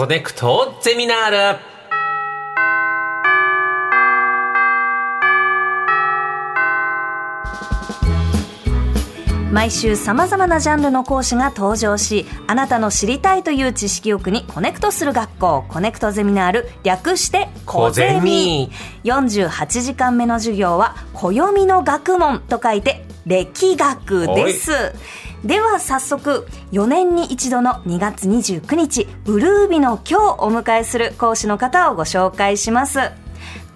コネクトゼミナール。毎週さまざまなジャンルの講師が登場しあなたの知りたいという知識欲にコネクトする学校コネクトゼミナール略してコゼミ。48時間目の授業は暦の学問と書いて暦学ですでは早速4年に一度の2月29日ブルー日の今日お迎えする講師の方をご紹介します。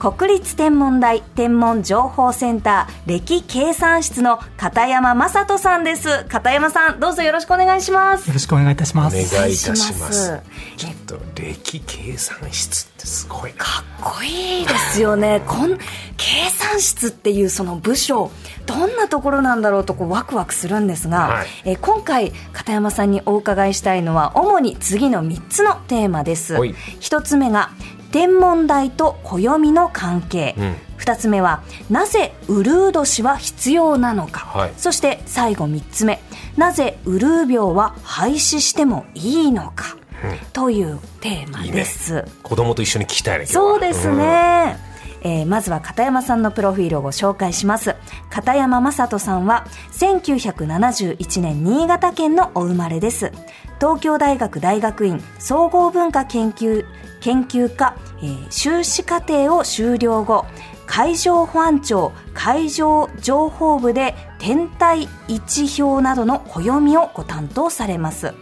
国立天文台天文情報センター歴計算室の片山正人さんです。片山さんどうぞよろしくお願いします。よろしくお願いいたします。お願いいたします。ちょっと歴計算室ってすごいかっこいいですよね。こん計算室っていうその部署どんなところなんだろうとこうワクワクするんですが、はい、え今回片山さんにお伺いしたいのは主に次の3つのテーマです。1つ目が天文台と暦の関係、うん、2つ目はなぜウルー年は必要なのか、はい、そして最後3つ目なぜウルー病は廃止してもいいのか、うん、というテーマです、ね、子供と一緒に聞きたいねそうですね、うん、えー、まずは片山さんのプロフィールをご紹介します。片山雅人さんは1971年新潟県のお生まれです。東京大学大学院総合文化研究研究科、えー、修士課程を修了後海上保安庁海上情報部で天体位置表などの暦をご担当されます、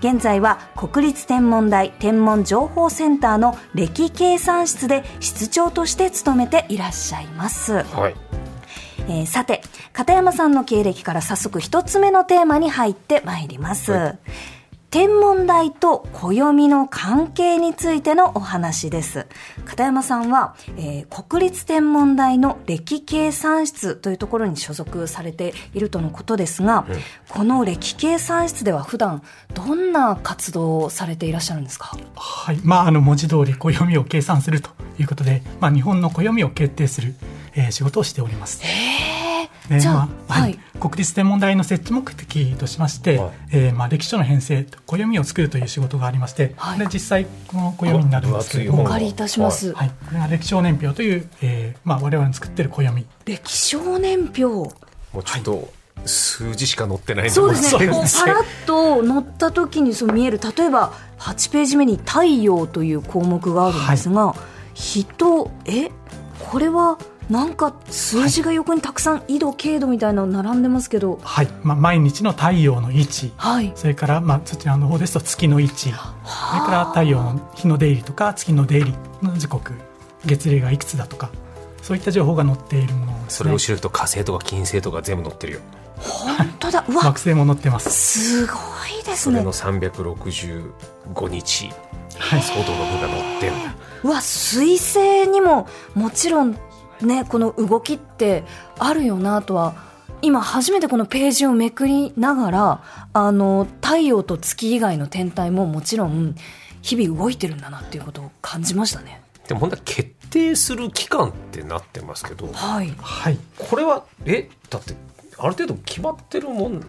現在は国立天文台天文情報センターの歴計算室で室長として勤めていらっしゃいます、はい。えー、さて片山さんの経歴から早速一つ目のテーマに入ってまいります、はい天文台と暦の関係についてのお話です。片山さんは、えー、国立天文台の歴計算室というところに所属されているとのことですが、うん、この歴計算室では普段どんな活動をされていらっしゃるんですか？はい、まあ、あの文字通り暦を計算するということで、まあ、日本の暦を決定する、えー、仕事をしております。へーね。じゃあ、まあ、はい、国立天文台の設置目的としまして、はい、えー、まあ、歴史書の編成暦を作るという仕事がありまして、はい、これ実際この暦になるんですけどお借りいたします、はい、これが歴史年表という、えーまあ、我々の作ってる暦。歴史年表。もうちょっと、数字しか載ってないそうですね。パラッと載った時にそう見える。例えば8ページ目に太陽という項目があるんですが、はい、人えこれはなんか数字が横にたくさん緯度経度みたいなの並んでますけど、はい。まあ、毎日の太陽の位置、はい、それから、まあ、そちらの方ですと月の位置。それから太陽の日の出入りとか月の出入りの時刻。月齢がいくつだとか。そういった情報が載っているもの、ね、それを知ると火星とか金星とか全部載ってるよ。本当だ。うわ。惑星も載ってます。すごいですね。それの365日、はい、相当の分が載ってるうわ水星にももちろんね、この動きってあるよなとは今初めてこのページをめくりながらあの太陽と月以外の天体ももちろん日々動いてるんだなっていうことを感じましたね。でも本当は決定する期間ってなってますけど、はい、はい、これはえだってある程度決まってるもん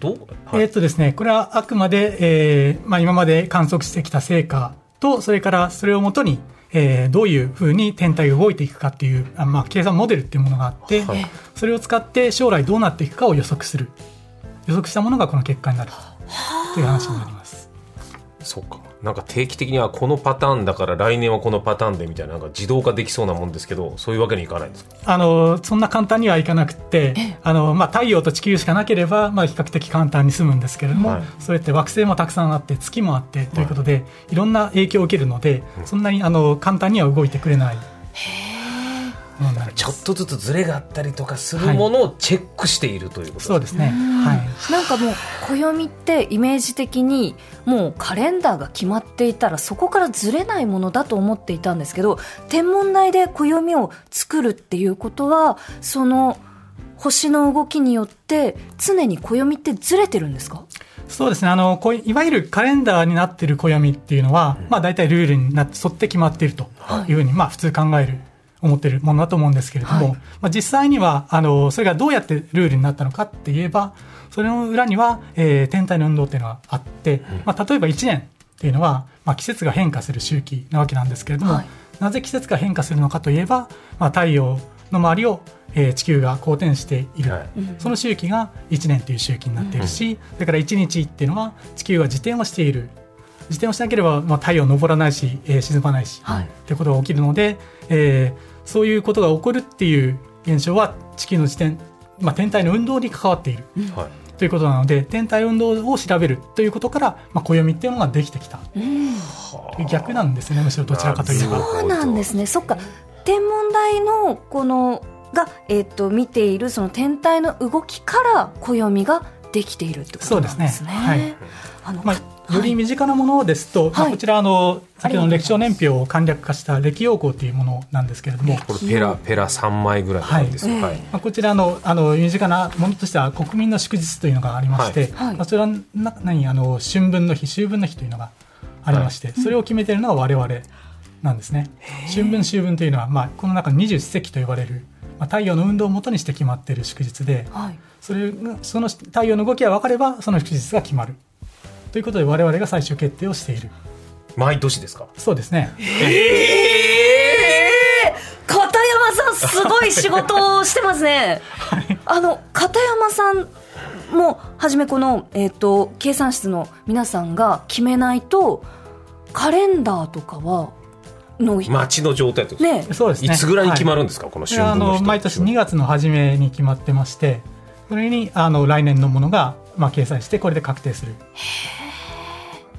どう、はい、えー、っとですねこれはあくまで、えーまあ、今まで観測してきた成果とそれからそれをもとにえー、どういうふうに天体が動いていくかっていうあ、まあ、計算モデルっていうものがあって、はい、それを使って将来どうなっていくかを予測する。予測したものがこの結果になるという話になります。そうかなんか定期的にはこのパターンだから来年はこのパターンでみたいななんか自動化できそうなもんですけどそういうわけにいかないんですか？あのそんな簡単にはいかなくてあの、まあ、太陽と地球しかなければ、まあ、比較的簡単に済むんですけれども、はい、そうやって惑星もたくさんあって月もあってということで、はい、いろんな影響を受けるので、そんなにあの簡単には動いてくれない。へちょっとずつずれがあったりとかするものをチェックしているということですね。そうですね。はい。なんかもう暦ってイメージ的にもうカレンダーが決まっていたらそこからずれないものだと思っていたんですけど、天文台で暦を作るっていうことはその星の動きによって常に暦ってずれてるんですか？そうですねあのこいわゆるカレンダーになっている暦っていうのは、まあ、大体ルールになって沿って決まっているというふうに、まあ、普通考える思っているものだと思うんですけれども、はい、まあ、実際にはあのそれがどうやってルールになったのかって言えばそれの裏には、えー、天体の運動っていうのがあって、まあ、例えば1年っていうのは、まあ、季節が変化する周期なわけなんですけれども、はい。なぜ季節が変化するのかといえば、まあ、太陽の周りを、えー地球が公転している、はい。その周期が1年という周期になっているし、それから1日っていうのは地球が自転をしている。自転をしなければ、まあ、太陽昇らないし、えー沈まないし、はい。ってことが起きるので、えーそういうことが起こるっていう現象は地球の自転、まあ、天体の運動に関わっている。はい。ということなので天体運動を調べるということから、まあ、暦っていうのができてきた。逆なんですねむしろどちらかといえば。そうなんですね。そっか。天文台のこのが、えっと見ているその天体の動きから暦ができているってことなんですね。そうですね。はい。あのまあ、より身近なものですと、まあ、はいこちらあの先ほどの歴史年表を簡略化した歴用項というものなんですけれども、これペラペラ3枚ぐらいなんですよ、はいはい。まあ、こちらのあの身近なものとしては国民の祝日というのがありまして、はい。はい。まあ、それはな何あの春分の日秋分の日というのがありまして、それを決めているのは我々なんですね。春分秋分というのは、まあ、この中の二十四節気と呼ばれる、まあ、太陽の運動をもとにして決まっている祝日で、はい。それがその太陽の動きが分かればその祝日が決まるということで我々が最終決定をしている。毎年ですか？そうですね。片山さんすごい仕事をしてますね。あの片山さんもはじめこのえっ、と計算室の皆さんが決めないとカレンダーとかはの街の状態とですね。そうですね。いつぐらいに決まる、るんですか、このこれはあ春分の日の毎年2月の初めに決まってましてそれにあの来年のものが、まあ、掲載してこれで確定する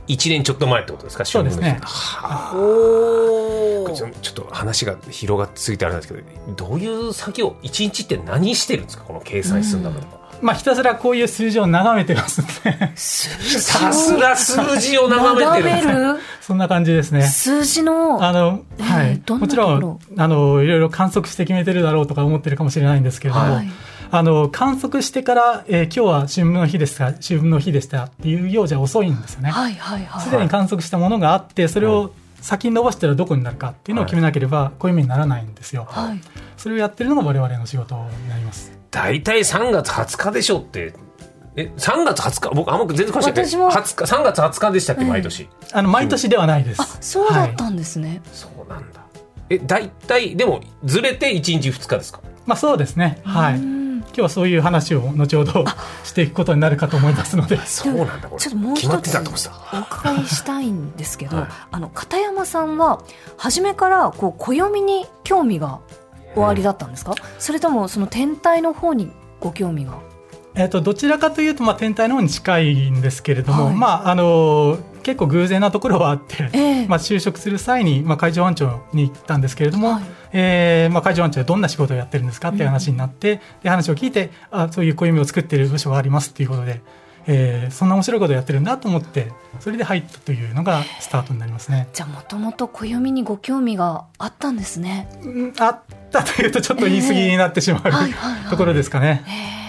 1年ちょっと前ってことですか？そうですね。はあ。おちょっと話が広がってついてあれなんですけどどういう作業一日って何してるんですか？この計算するんだから、まあひたすらこういう数字を眺めてますんで。さすが数字を眺めてる。眺めるそんな感じですね。数字のはい。もちろん、あの、いろいろ観測して決めてるだろうとか思ってるかもしれないんですけれども、はいあの、観測してから、えー今日は春分の日ですか、秋分の日でしたっていうようじゃ遅いんですよね。はいはいはい。すでに観測したものがあって、それを先に伸ばしたらどこになるかっていうのを決めなければ、こういう目にならないんですよ。はい。それをやってるのが我々の仕事になります。大体3月20日でしょって。え3月20日？僕あんま全然詳しくない。私も。20日3月20日でしたっけ？毎年、あの、毎年ではないです。あそうだったはいんですね、そうなんだ。え大体でもずれて1日2日ですか？まあそうですね。はい。今日はそういう話を後ほどしていくことになるかと思いますので。そうなんだ。これちょっともう決まっ一つてたと思ってたお伺いしたいんですけど、はい。あの片山さんは初めからこう暦に興味がおありだったんですか、それともその天体の方にご興味が？えっとどちらかというと、まあ、天体の方に近いんですけれども、はい。まああの結構偶然なところはあって、ええ。まあ、就職する際に、まあ、海上保安庁に行ったんですけれども、はい。えーまあ、海上保安庁でどんな仕事をやってるんですかっていう話になって、で話を聞いてあそういう暦を作ってる部署がありますっていうことで、えーそんな面白いことをやってるんだと思ってそれで入ったというのがスタートになりますね。じゃあもともと暦にご興味があったんですね。うんあったというとちょっと言い過ぎになってしまう、はいはいはい。ところですかね。そうかはい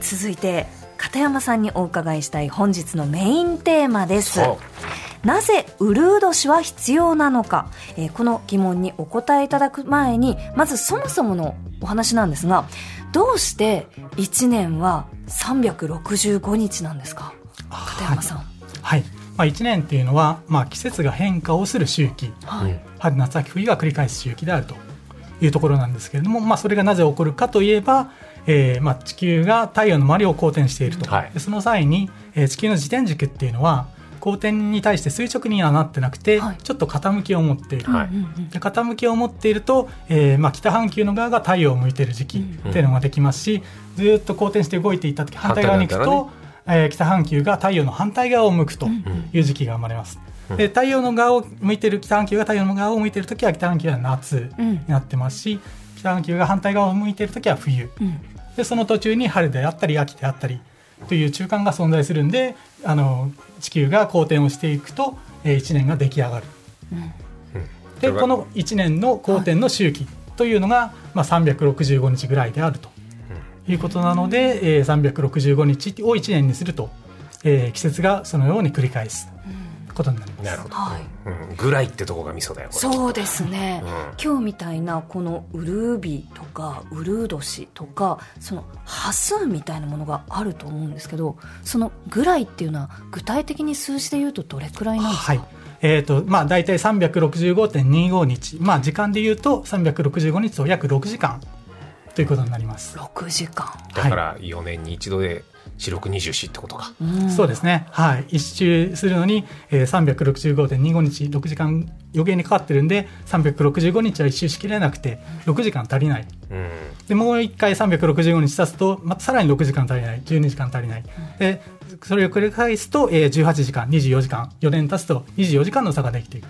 続いて片山さんにお伺いしたい本日のメインテーマです。なぜウルー年は必要なのか、えーこの疑問にお答えいただく前にまずそもそものお話なんですがどうして1年は365日なんですか？片山さん。はい。まあ、1年っていうのは、まあ、季節が変化をする周期。はい、春夏秋冬が繰り返す周期であるというところなんですけれども、まあ、それがなぜ起こるかといえば、えーまあ、地球が太陽の周りを公転していると、はい。でその際に、えー地球の自転軸っていうのは公転に対して垂直にはなってなくて、はい。ちょっと傾きを持っている、はい。傾きを持っていると、えーまあ、北半球の側が太陽を向いている時期っていうのができますし、ずーっと公転して動いていった時反対側に行くと、えー北半球が太陽の反対側を向くという時期が生まれます。で太陽の側を向いている北半球が太陽の側を向いている時は北半球は夏になってますし、北半球が反対側を向いている時は冬。うんでその途中に春であったり秋であったりという中間が存在するんであの地球が公転をしていくと、え1年が出来上がる。でこの1年の公転の周期というのが、まあ、365日ぐらいであるということなので、えー365日を1年にすると、えー季節がそのように繰り返すことになります。なるほど、はい。うん、ぐらいってとこがミソだよこれ。そうですね、うん。今日みたいなこのウルービとかウルー年とかその端数みたいなものがあると思うんですけどそのぐらいっていうのは具体的に数字で言うとどれくらいなんですか、はい。えっ、と、まあ、大体365.25日。まあ、時間で言うと365日と約6時間ということになります。6時間。だから4年に一度で四六二十四ってことか、そうですね。はい。一周するのに、えー、365.25日、6時間余計にかかってるんで、365日は一周しきれなくて、6時間足りない。うん、で、もう一回365日経つと、またさらに6時間足りない、12時間足りない。で、それを繰り返すと、えー、18時間、24時間、4年経つと24時間の差ができていく。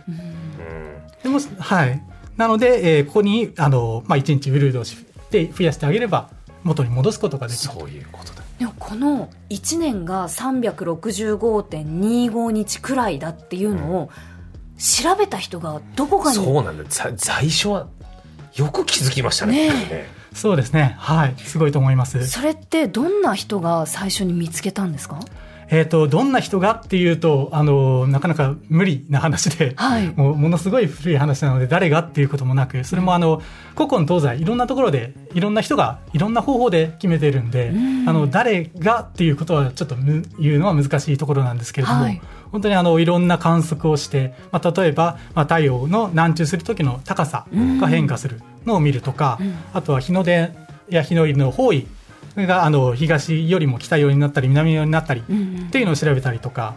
でも、はい。なので、えーここに、あの、まあ、1日ウルードをして増やしてあげれば、元に戻すことができる。そういうことだでもこの1年が365.25日くらいだっていうのを調べた人がどこかにそうなんだざ在所はよく気づきましたねねそうですね。はい。すごいと思います。それってどんな人が最初に見つけたんですか？えっ、と、どんな人がっていうと、あの、なかなか無理な話で、はい。もうものすごい古い話なので、誰がっていうこともなく、それもあの、古今東西、いろんなところで、いろんな人が、いろんな方法で決めてるんで、あの、誰がっていうことはちょっとむ言うのは難しいところなんですけれども、はい。本当にあの、いろんな観測をして、まあ、例えば、まあ、太陽の南中する時の高さが変化するのを見るとか、あとは日の出や日の入りの方位があの東よりも北寄りになったり南寄りになったりっていうのを調べたりとか、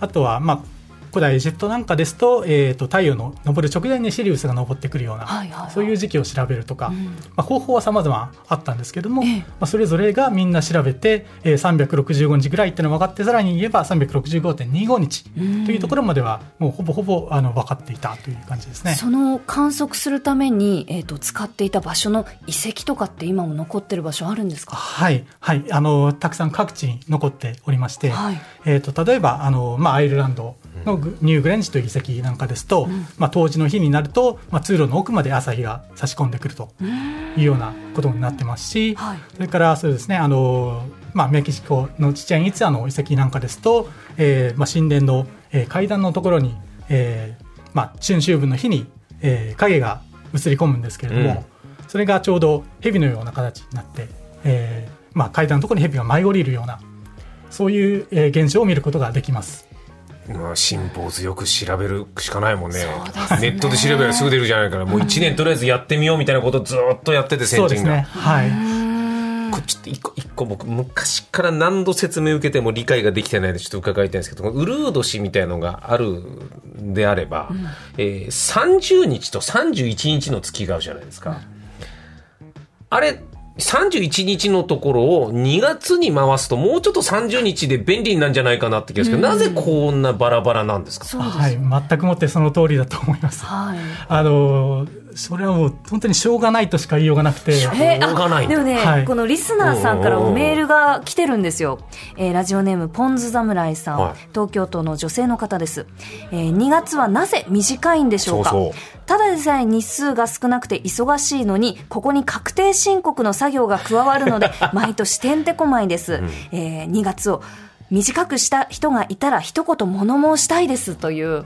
あとは、まあ、古代エジプトなんかですと,、えー、と太陽の昇る直前にシリウスが昇ってくるような、はいはいはい。そういう時期を調べるとか、ん。まあ、方法は様々あったんですけども、ええ。まあ、それぞれがみんな調べて、えー、365日ぐらいっていうのが分かってさらに言えば365.25日というところまではもうほぼほぼあの分かっていたという感じですね。その観測するために、えー、と使っていた場所の遺跡とかって今も残ってる場所あるんですか？はい、はい、あの、たくさん各地に残っておりまして、はい。えっ、と、例えば、あの、まあ、アイルランドのグニューグレンジという遺跡なんかですと、まあ、冬至の日になると、まあ、通路の奥まで朝日が差し込んでくるというようなことになってますし、はい。それから、そうですね、あの、まあ、メキシコのチチェンイツァの遺跡なんかですと、えーまあ、神殿の、えー階段のところに、えーまあ、春秋分の日に、えー影が映り込むんですけれども、それがちょうど蛇のような形になって、えーまあ、階段のところに蛇が舞い降りるようなそういう、えー現象を見ることができます。まあ、辛抱強く調べるしかないもんね。ね。ネットで調べればすぐ出るじゃないからもう1年とりあえずやってみようみたいなことをずっとやってて先人が、ね。はい。これちょっと一個一個僕昔から何度説明受けても理解ができてないのでちょっと伺いたいんですけどウルー年みたいのがあるんであれば、えー30日と31日の月があるじゃないですか、あれ31日のところを2月に回すともうちょっと30日で便利になるんじゃないかなって気がするけど、なぜこんなバラバラなんですか？そうです。はい。全くもってその通りだと思います。はい。あのーそれはもう本当にしょうがないとしか言いようがなくて。えしょうがない。でもね、はい。このリスナーさんからもメールが来てるんですよ。えーラジオネームポンズ侍さん、はい。東京都の女性の方です。えー2月はなぜ短いんでしょうか？そうそう。ただでさえ日数が少なくて忙しいのに、ここに確定申告の作業が加わるので、毎年てんてこまいです。えー2月を短くした人がいたら一言物申したいですという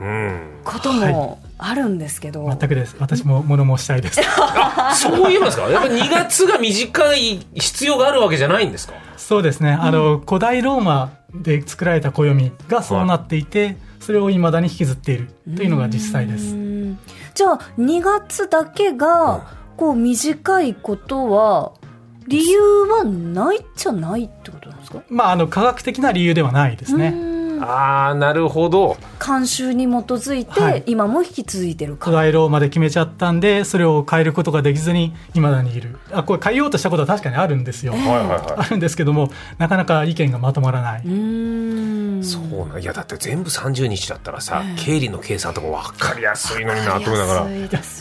うん。こともあるんですけど。全くです。私も物申したいです。そういうのですか？やっぱり2月が短い必要があるわけじゃないんですか？そうですね。あの、古代ローマで作られた暦がそうなっていて、それを未だに引きずっているというのが実際です。うんじゃあ2月だけがこう短いことは理由はないじゃないってことなんですか？まあ、あの、科学的な理由ではないですね。うん。ああなるほど。慣習に基づいて、はい。今も引き続いてるか。古代ローマで決めちゃったんで、それを変えることができずに、未だにいる。あ、これ変えようとしたことは確かにあるんですよ。はいはいはあるんですけども、なかなか意見がまとまらない。そうなんいやだって全部30日だったらさ、経理の計算とか分かりやすいのになと思いながら。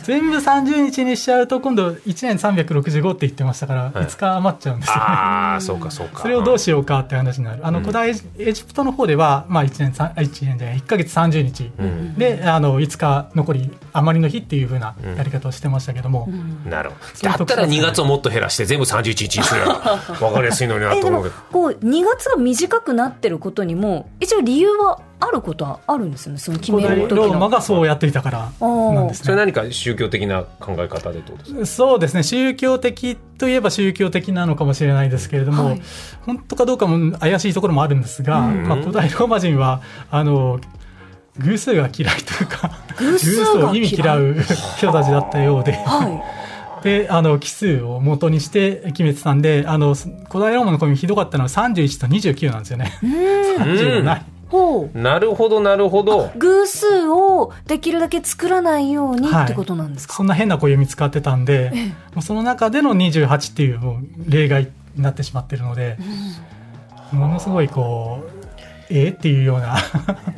全部30日にしちゃうと、今度1年365って言ってましたから、はい。5日余っちゃうんですよね。ああそうかそうか。それをどうしようかって話になる。あの、古代エジプトの方では、まあ1年さ、あ1年じゃない、1ヶ月30日。ん。で、あの、5日残り余りの日っていう風なやり方をしてましたけども、なるほそういうどだったら2月をもっと減らして全部31日にすれば 分かりやすいのになと思うけど。こう2月が短くなってることにも一応理由はあることはあるんですよねその決める時の。ローマがそうやっていたからなんですね。それ何か宗教的な考え方でどうですか？そうですね。宗教的といえば宗教的なのかもしれないですけれども、はい。本当かどうかも怪しいところもあるんですが、まあ、古代ローマ人はあの偶数が嫌いというか偶数を意味嫌う人たちだったようで。は であの奇数を元にして決めてたんであの古代ローマの暦ひどかったのは31と29なんですよね。いうん。30がない。ほう。なるほどなるほど。偶数をできるだけ作らないようにはい。ってことなんですか、そんな変な暦使ってたんで、もうその中での28っていうもう例外になってしまってるので、ものすごいこうえー、っていうような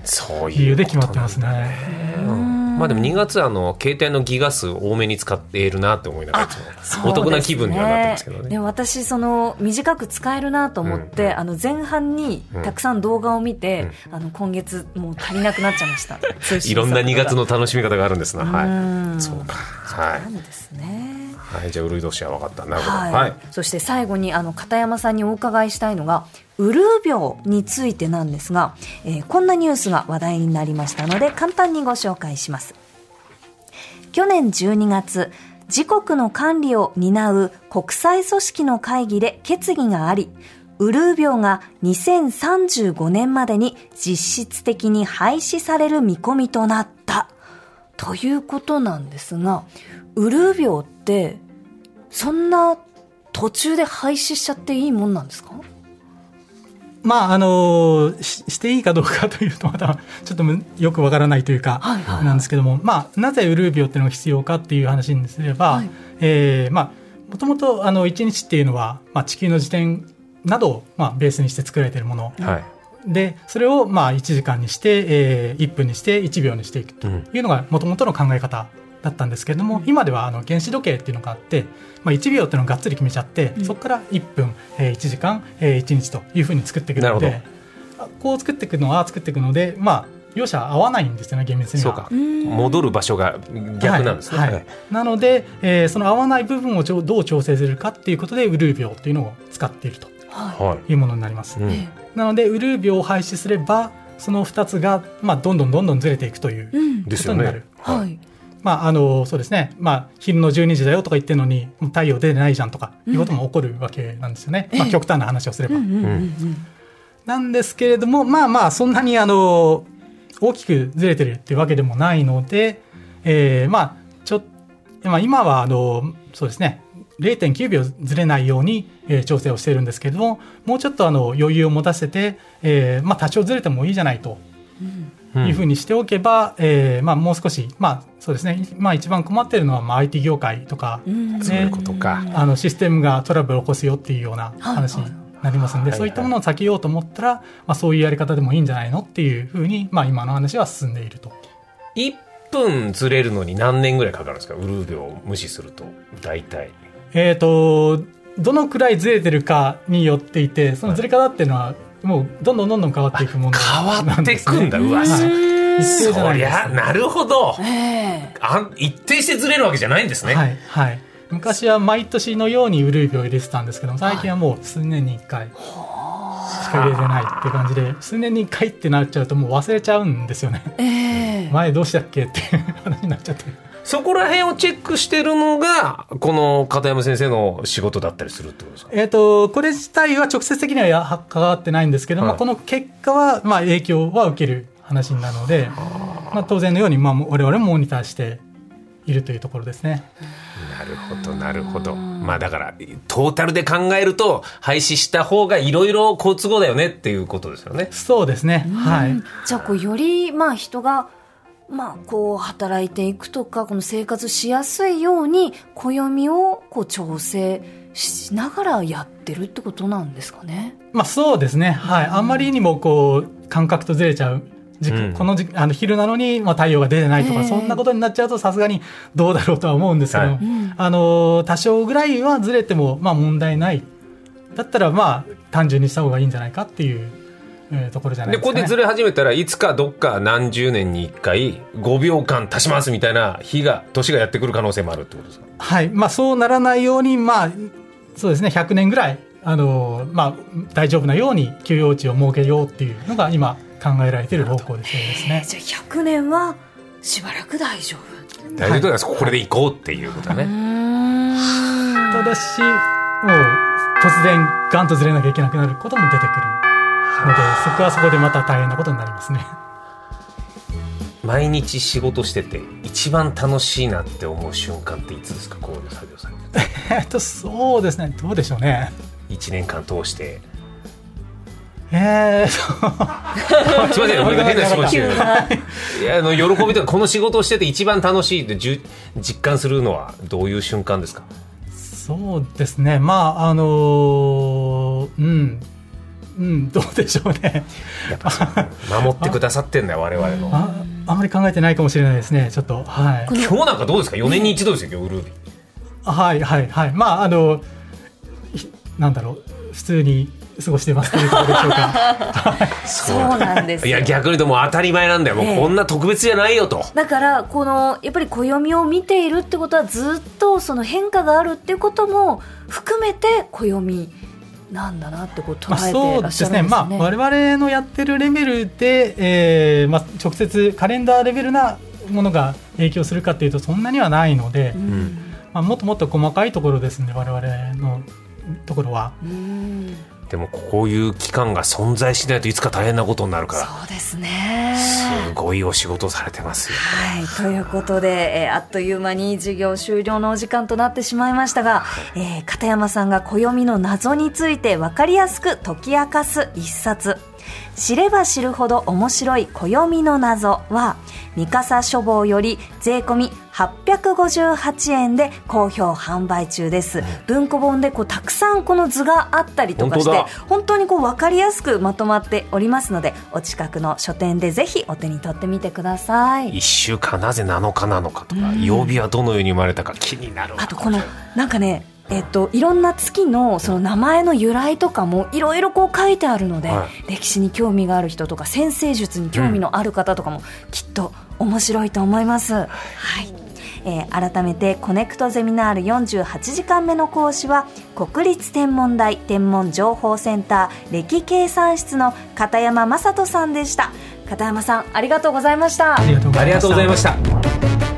そういう理由で決まってますね。うん。まあでも2月あの携帯のギガ数多めに使っているなって思いながらお得な気分にはなってますけどね。でも私その短く使えるなと思って、うんあの前半にたくさん動画を見て、あの今月もう足りなくなっちゃいました。いろんな2月のの楽しみ方があるんですな。はうん。いそうか。はなんですね。い、はい、じゃあウルイ年は分かった。なるほど。はい、はい。そして最後にあの片山さんにお伺いしたいのがウルー病についてなんですが、えーこんなニュースが話題になりましたので簡単にご紹介します。去年12月自国の管理を担う国際組織の会議で決議がありウルー病が2035年までに実質的に廃止される見込みとなったということなんですがウルー病ってそんな途中で廃止しちゃっていいもんなんですか？まああのししていいかどうかというとまたちょっとむよくわからないというか、なんですけども、まあ、なぜウルー病っていうのが必要かっていう話にすれば、はい。えーまあもともとあの1日っていうのは、まあ、地球の時点などを、まあ、ベースにして作られているもの。はいでそれをまあ1時間にして、えー1分にして1秒にしていくというのがもともとの考え方だったんですけれども、今ではあの原子時計っていうのがあって、まあ、1秒っていうのをがっつり決めちゃって、そこから1分、えー1時間、えー1日というふうに作っていくのなであこう作っていくのは作っていくので、まあ、両者合わないんですよね厳密には。そうか。戻る場所が逆なんですね、はい。はい。なので、えーその合わない部分をちょどう調整するかっていうことでウルー病っていうのを使っているとははい。いうものになります。うん。えなのでウルー病を廃止すればその2つが、まあ、どんどんどんどんずれていくということになる。はい。まああのそうですね、まあ、昼の12時だよとか言ってるのに太陽出てないじゃんとかいうことも起こるわけなんですよね、まあ、極端な話をすれば。うんうんうんうん。なんですけれどもまあまあそんなにあの大きくずれてるっていうわけでもないので、えーまあちょまあ、今はあのそうですね0.9秒ずれないように、えー調整をしているんですけれどももうちょっとあの余裕を持たせて、えーまあ、多少ずれてもいいじゃないとうん。いうふうにしておけば、えーまあ、もう少し、まあそうですね。まあ、一番困っているのは、まあ、IT 業界とか、うん。ね。そういうことか。あのシステムがトラブルを起こすよっていうような話になりますので、はいそういったものを避けようと思ったら、まあ、そういうやり方でもいいんじゃないのっていうふうに、まあ、今の話は進んでいると。1分ずれるのに何年ぐらいかかるんですか？ウルー病を無視すると大体えー、とどのくらいずれてるかによっていてそのずれ方っていうのはもうどんどんどんどん変わっていくもの変わなんですね。ってくん。だ、うわ、はいそ一定じゃないりゃなるほど。ええ。あん一定してずれるわけじゃないんですね、はいはい、昔は毎年のようにウルー病を入れてたんですけども最近はもう数年に1回しか入れてないっていう感じで数年に1回ってなっちゃうともう忘れちゃうんですよね。ええ。前どうしたっけっていう話になっちゃって。そこら辺をチェックしてるのがこの片山先生の仕事だったりするってことですか？えー、とこれ自体は直接的にはや関わってないんですけども、はい。この結果は、まあ、影響は受ける話なので、まあ、当然のように、まあ、我々もモニターしているというところですね。なるほどなるほど。まあだからトータルで考えると廃止した方がいろいろ好都合だよねっていうことですよね。そうですね、はい。じゃあこうよりまあ人がまあこう働いていくとかこの生活しやすいように暦をこう調整しながらやってるってことなんですかね。まあ、そうですね、はい、あんまりにもこう感覚とずれちゃう時うん。この時あの昼なのに、まあ、太陽が出てないとか、ええ。そんなことになっちゃうとさすがにどうだろうとは思うんですけど、はい。うんあの多少ぐらいはずれてもまあ問題ない。だったらまあ単純にした方がいいんじゃないかっていう、えーところじゃないですか、ね。でここでずれ始めたらいつかどっか何十年に1回5秒間足しますみたいな日が年がやってくる可能性もあるってことですか？はい。まあ、そうならないように、まあそうですね、100年ぐらいあの、まあ、大丈夫なように休養地を設けようっていうのが今考えられている方向でですね。じゃあ100年はしばらく大丈夫。大丈夫です、これで行こうっていうことだね。ただし、もう突然ガンとずれなきゃいけなくなることも出てくるので、そこはそこでまた大変なことになりますね。毎日仕事してて一番楽しいなって思う瞬間っていつですか？こういう作業されて えっとそうですね。どうでしょうね。1年間通してえー、すみません、俺が変な仕事してる。いや、あの、喜びとか、この仕事をしてて一番楽しいってじゅ実感するのはどういう瞬間ですか？そうですね。まあ、あのー、うん。うん、どうでしょうね。やっぱ守ってくださってんだよ、我々の。ああまり考えてないかもしれないですね、ちょっと。はい。今日なんかどうですか ?4 年に一度ですよ、今日、ウルービー。はい、はい、はい。まあ、あの、なんだろう、普通に過ごしてますということでしょうか。そうなんですいや逆にでも当たり前なんだよ。もうこんな特別じゃないよと。だからこのやっぱり暦を見ているってことはずっとその変化があるっていうことも含めて暦。なんだなってこう捉えてらっしゃるんですね。まあ、ねまあ、我々のやってるレベルで、えーまあ、直接カレンダーレベルなものが影響するかというとそんなにはないので、うん、まあ、もっともっと細かいところですね我々のところは。うんでもこういう期間が存在しないといつか大変なことになるからそうですね。すごいお仕事されてますよ、はい。ということで、えー、あっという間に授業終了のお時間となってしまいましたが、えー、片山さんが暦の謎について分かりやすく解き明かす一冊知れば知るほど面白い暦の謎は三笠書房より税込858円で好評販売中です、文庫本でこうたくさんこの図があったりとかして本当にこう分かりやすくまとまっておりますのでお近くの書店でぜひお手に取ってみてください。1週間なぜ7日なのかとか、曜日はどのように生まれたか気になるあとこのなんかねえっと、いろんな月のその名前の由来とかもいろいろこう書いてあるので、はい、歴史に興味がある人とか先生術に興味のある方とかもきっと面白いと思います。うん、はい。えー、改めてコネクトゼミナール48時間目の講師は国立天文台天文情報センター歴計算室の片山雅人さんでした。片山さんありがとうございました。ありがとうございました